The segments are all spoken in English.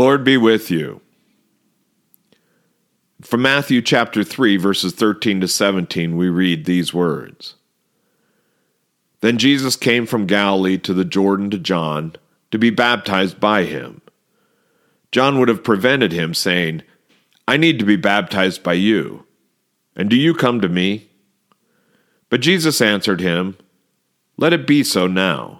Lord be with you. From Matthew chapter 3, verses 13 to 17, we read these words Then Jesus came from Galilee to the Jordan to John to be baptized by him. John would have prevented him, saying, I need to be baptized by you, and do you come to me? But Jesus answered him, Let it be so now,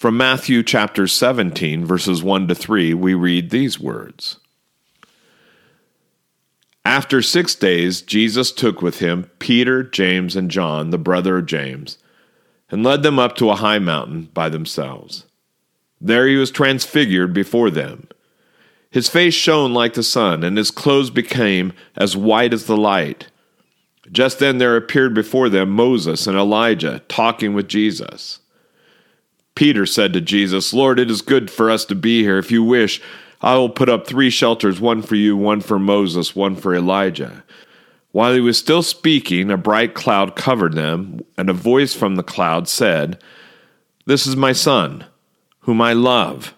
From Matthew chapter 17, verses 1 to 3, we read these words. After six days, Jesus took with him Peter, James, and John, the brother of James, and led them up to a high mountain by themselves. There he was transfigured before them. His face shone like the sun, and his clothes became as white as the light. Just then there appeared before them Moses and Elijah talking with Jesus. Peter said to Jesus, Lord, it is good for us to be here. If you wish, I will put up three shelters one for you, one for Moses, one for Elijah. While he was still speaking, a bright cloud covered them, and a voice from the cloud said, This is my son, whom I love.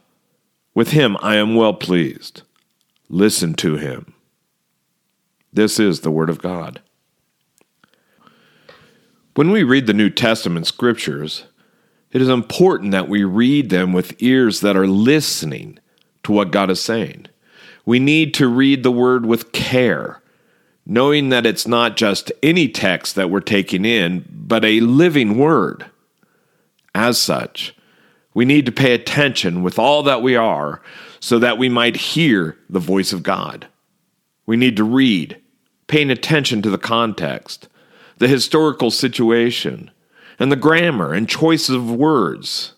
With him I am well pleased. Listen to him. This is the Word of God. When we read the New Testament scriptures, it is important that we read them with ears that are listening to what God is saying. We need to read the word with care, knowing that it's not just any text that we're taking in, but a living word. As such, we need to pay attention with all that we are so that we might hear the voice of God. We need to read, paying attention to the context, the historical situation, and the grammar and choice of words.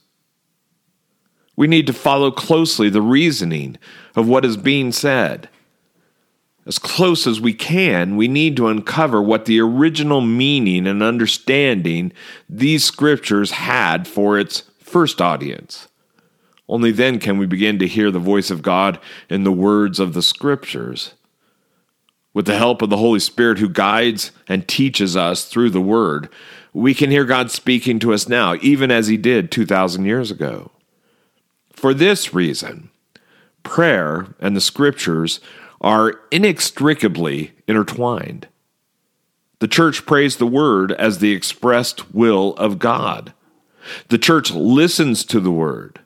We need to follow closely the reasoning of what is being said. As close as we can, we need to uncover what the original meaning and understanding these scriptures had for its first audience. Only then can we begin to hear the voice of God in the words of the scriptures. With the help of the Holy Spirit who guides and teaches us through the word, we can hear God speaking to us now, even as he did 2,000 years ago. For this reason, prayer and the scriptures are inextricably intertwined. The church prays the word as the expressed will of God. The church listens to the word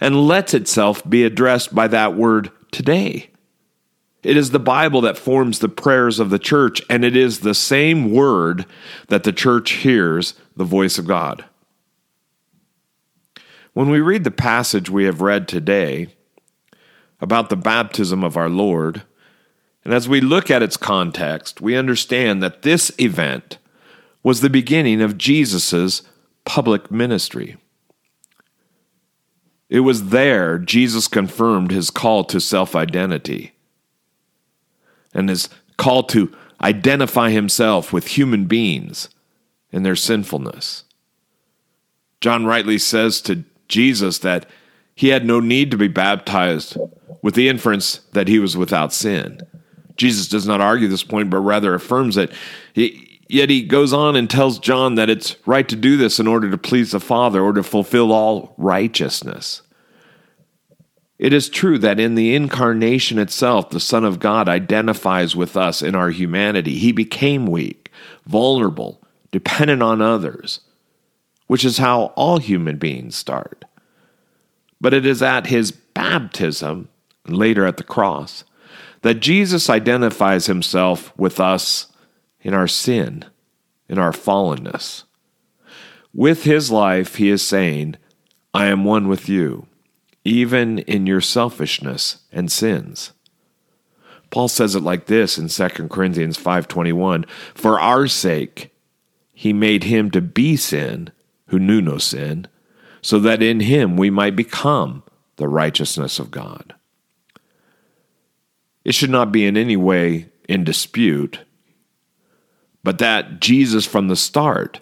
and lets itself be addressed by that word today. It is the Bible that forms the prayers of the church, and it is the same word that the church hears the voice of God. When we read the passage we have read today about the baptism of our Lord, and as we look at its context, we understand that this event was the beginning of Jesus' public ministry. It was there Jesus confirmed his call to self identity and his call to identify himself with human beings and their sinfulness. John rightly says to Jesus that he had no need to be baptized with the inference that he was without sin. Jesus does not argue this point, but rather affirms it. He, yet he goes on and tells John that it's right to do this in order to please the Father or to fulfill all righteousness. It is true that in the incarnation itself, the Son of God identifies with us in our humanity. He became weak, vulnerable, dependent on others which is how all human beings start. But it is at his baptism, and later at the cross, that Jesus identifies himself with us in our sin, in our fallenness. With his life, he is saying, I am one with you, even in your selfishness and sins. Paul says it like this in 2 Corinthians 5:21, "For our sake he made him to be sin who knew no sin, so that in him we might become the righteousness of God. It should not be in any way in dispute, but that Jesus from the start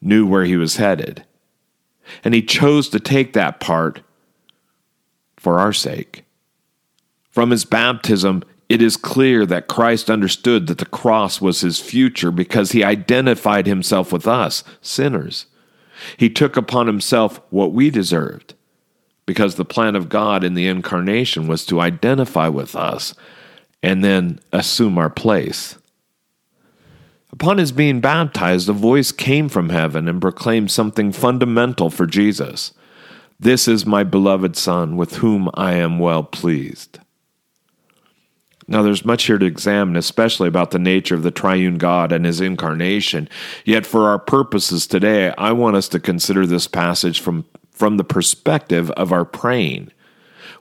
knew where he was headed. And he chose to take that part for our sake. From his baptism, it is clear that Christ understood that the cross was his future because he identified himself with us, sinners. He took upon himself what we deserved because the plan of God in the incarnation was to identify with us and then assume our place. Upon his being baptized, a voice came from heaven and proclaimed something fundamental for Jesus This is my beloved Son, with whom I am well pleased. Now, there's much here to examine, especially about the nature of the triune God and his incarnation. Yet, for our purposes today, I want us to consider this passage from, from the perspective of our praying.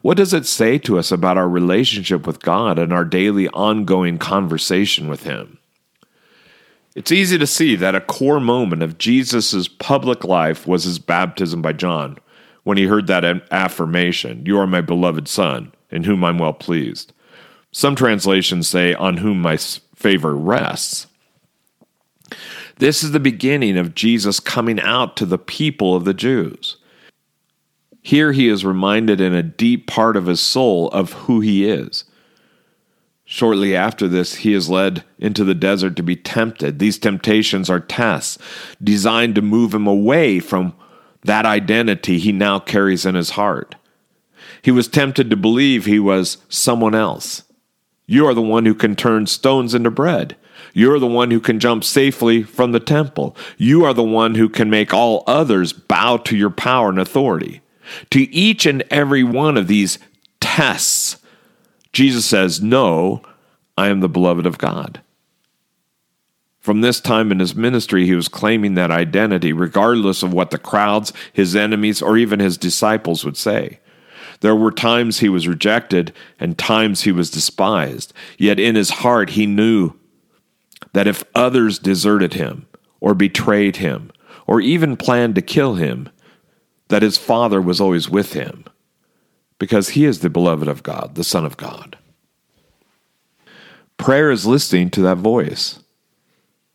What does it say to us about our relationship with God and our daily ongoing conversation with Him? It's easy to see that a core moment of Jesus' public life was his baptism by John when he heard that affirmation, You are my beloved Son, in whom I'm well pleased. Some translations say, On whom my favor rests. This is the beginning of Jesus coming out to the people of the Jews. Here he is reminded in a deep part of his soul of who he is. Shortly after this, he is led into the desert to be tempted. These temptations are tests designed to move him away from that identity he now carries in his heart. He was tempted to believe he was someone else. You are the one who can turn stones into bread. You're the one who can jump safely from the temple. You are the one who can make all others bow to your power and authority. To each and every one of these tests, Jesus says, No, I am the beloved of God. From this time in his ministry, he was claiming that identity, regardless of what the crowds, his enemies, or even his disciples would say. There were times he was rejected and times he was despised. Yet in his heart, he knew that if others deserted him or betrayed him or even planned to kill him, that his Father was always with him because he is the beloved of God, the Son of God. Prayer is listening to that voice.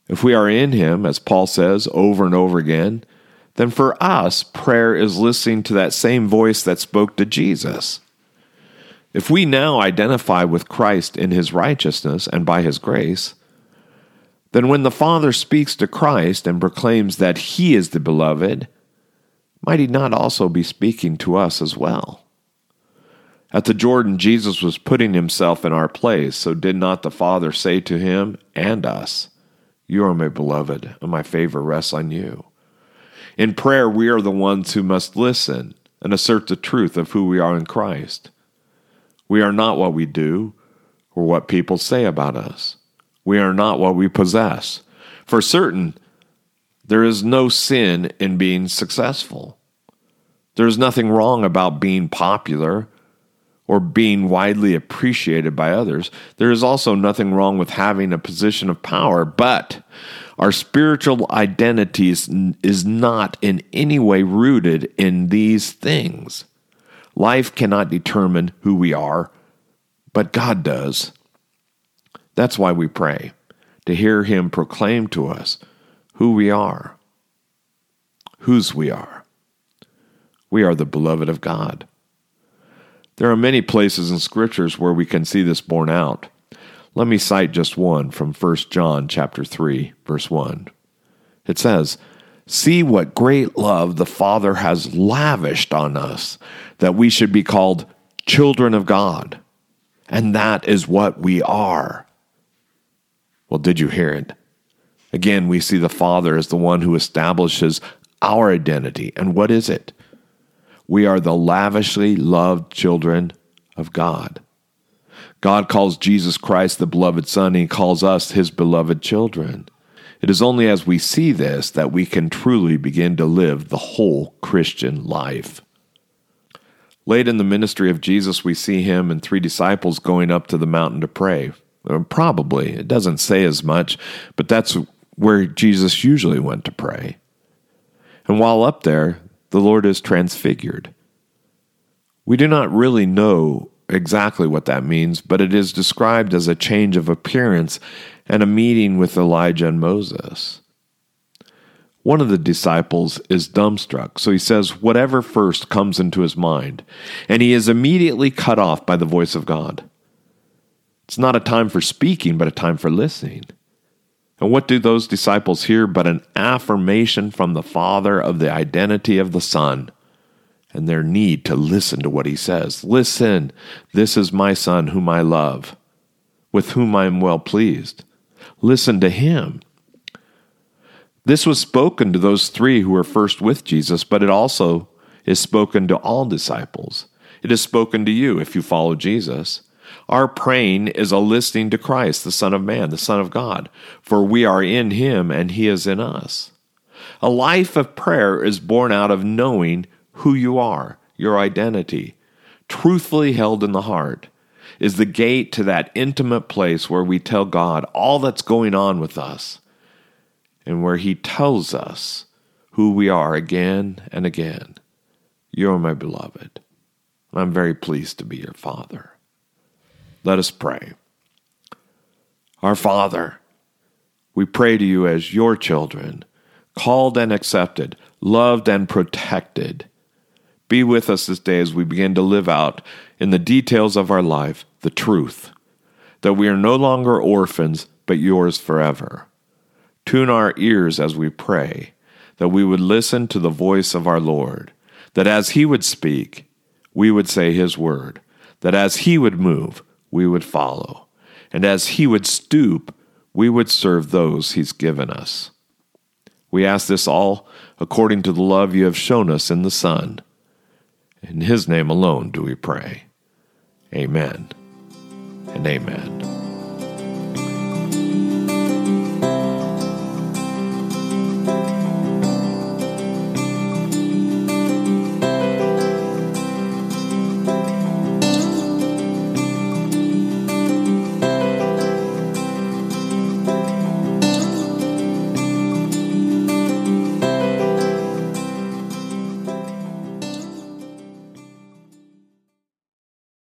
If we are in him, as Paul says over and over again, then for us, prayer is listening to that same voice that spoke to Jesus. If we now identify with Christ in his righteousness and by his grace, then when the Father speaks to Christ and proclaims that he is the beloved, might he not also be speaking to us as well? At the Jordan, Jesus was putting himself in our place, so did not the Father say to him and us, You are my beloved, and my favor rests on you? In prayer, we are the ones who must listen and assert the truth of who we are in Christ. We are not what we do or what people say about us. We are not what we possess. For certain, there is no sin in being successful. There is nothing wrong about being popular or being widely appreciated by others. There is also nothing wrong with having a position of power, but our spiritual identity is, is not in any way rooted in these things. Life cannot determine who we are, but God does. That's why we pray, to hear Him proclaim to us who we are, whose we are. We are the beloved of God. There are many places in scriptures where we can see this borne out. Let me cite just one from 1 John chapter 3 verse 1. It says, "See what great love the Father has lavished on us that we should be called children of God." And that is what we are. Well, did you hear it? Again, we see the Father as the one who establishes our identity. And what is it? We are the lavishly loved children of God. God calls Jesus Christ the beloved Son, and He calls us His beloved children. It is only as we see this that we can truly begin to live the whole Christian life. Late in the ministry of Jesus, we see him and three disciples going up to the mountain to pray. Probably, it doesn't say as much, but that's where Jesus usually went to pray. And while up there, the Lord is transfigured. We do not really know exactly what that means, but it is described as a change of appearance and a meeting with Elijah and Moses. One of the disciples is dumbstruck, so he says whatever first comes into his mind, and he is immediately cut off by the voice of God. It's not a time for speaking, but a time for listening. And what do those disciples hear but an affirmation from the Father of the identity of the Son and their need to listen to what he says? Listen, this is my Son whom I love, with whom I am well pleased. Listen to him. This was spoken to those three who were first with Jesus, but it also is spoken to all disciples. It is spoken to you if you follow Jesus. Our praying is a listening to Christ, the Son of Man, the Son of God, for we are in him and he is in us. A life of prayer is born out of knowing who you are, your identity, truthfully held in the heart, is the gate to that intimate place where we tell God all that's going on with us and where He tells us who we are again and again. You're my beloved. I'm very pleased to be your Father. Let us pray. Our Father, we pray to you as your children, called and accepted, loved and protected. Be with us this day as we begin to live out in the details of our life the truth that we are no longer orphans, but yours forever. Tune our ears as we pray, that we would listen to the voice of our Lord, that as He would speak, we would say His word, that as He would move, we would follow, and as He would stoop, we would serve those He's given us. We ask this all according to the love you have shown us in the Son. In His name alone do we pray. Amen and amen.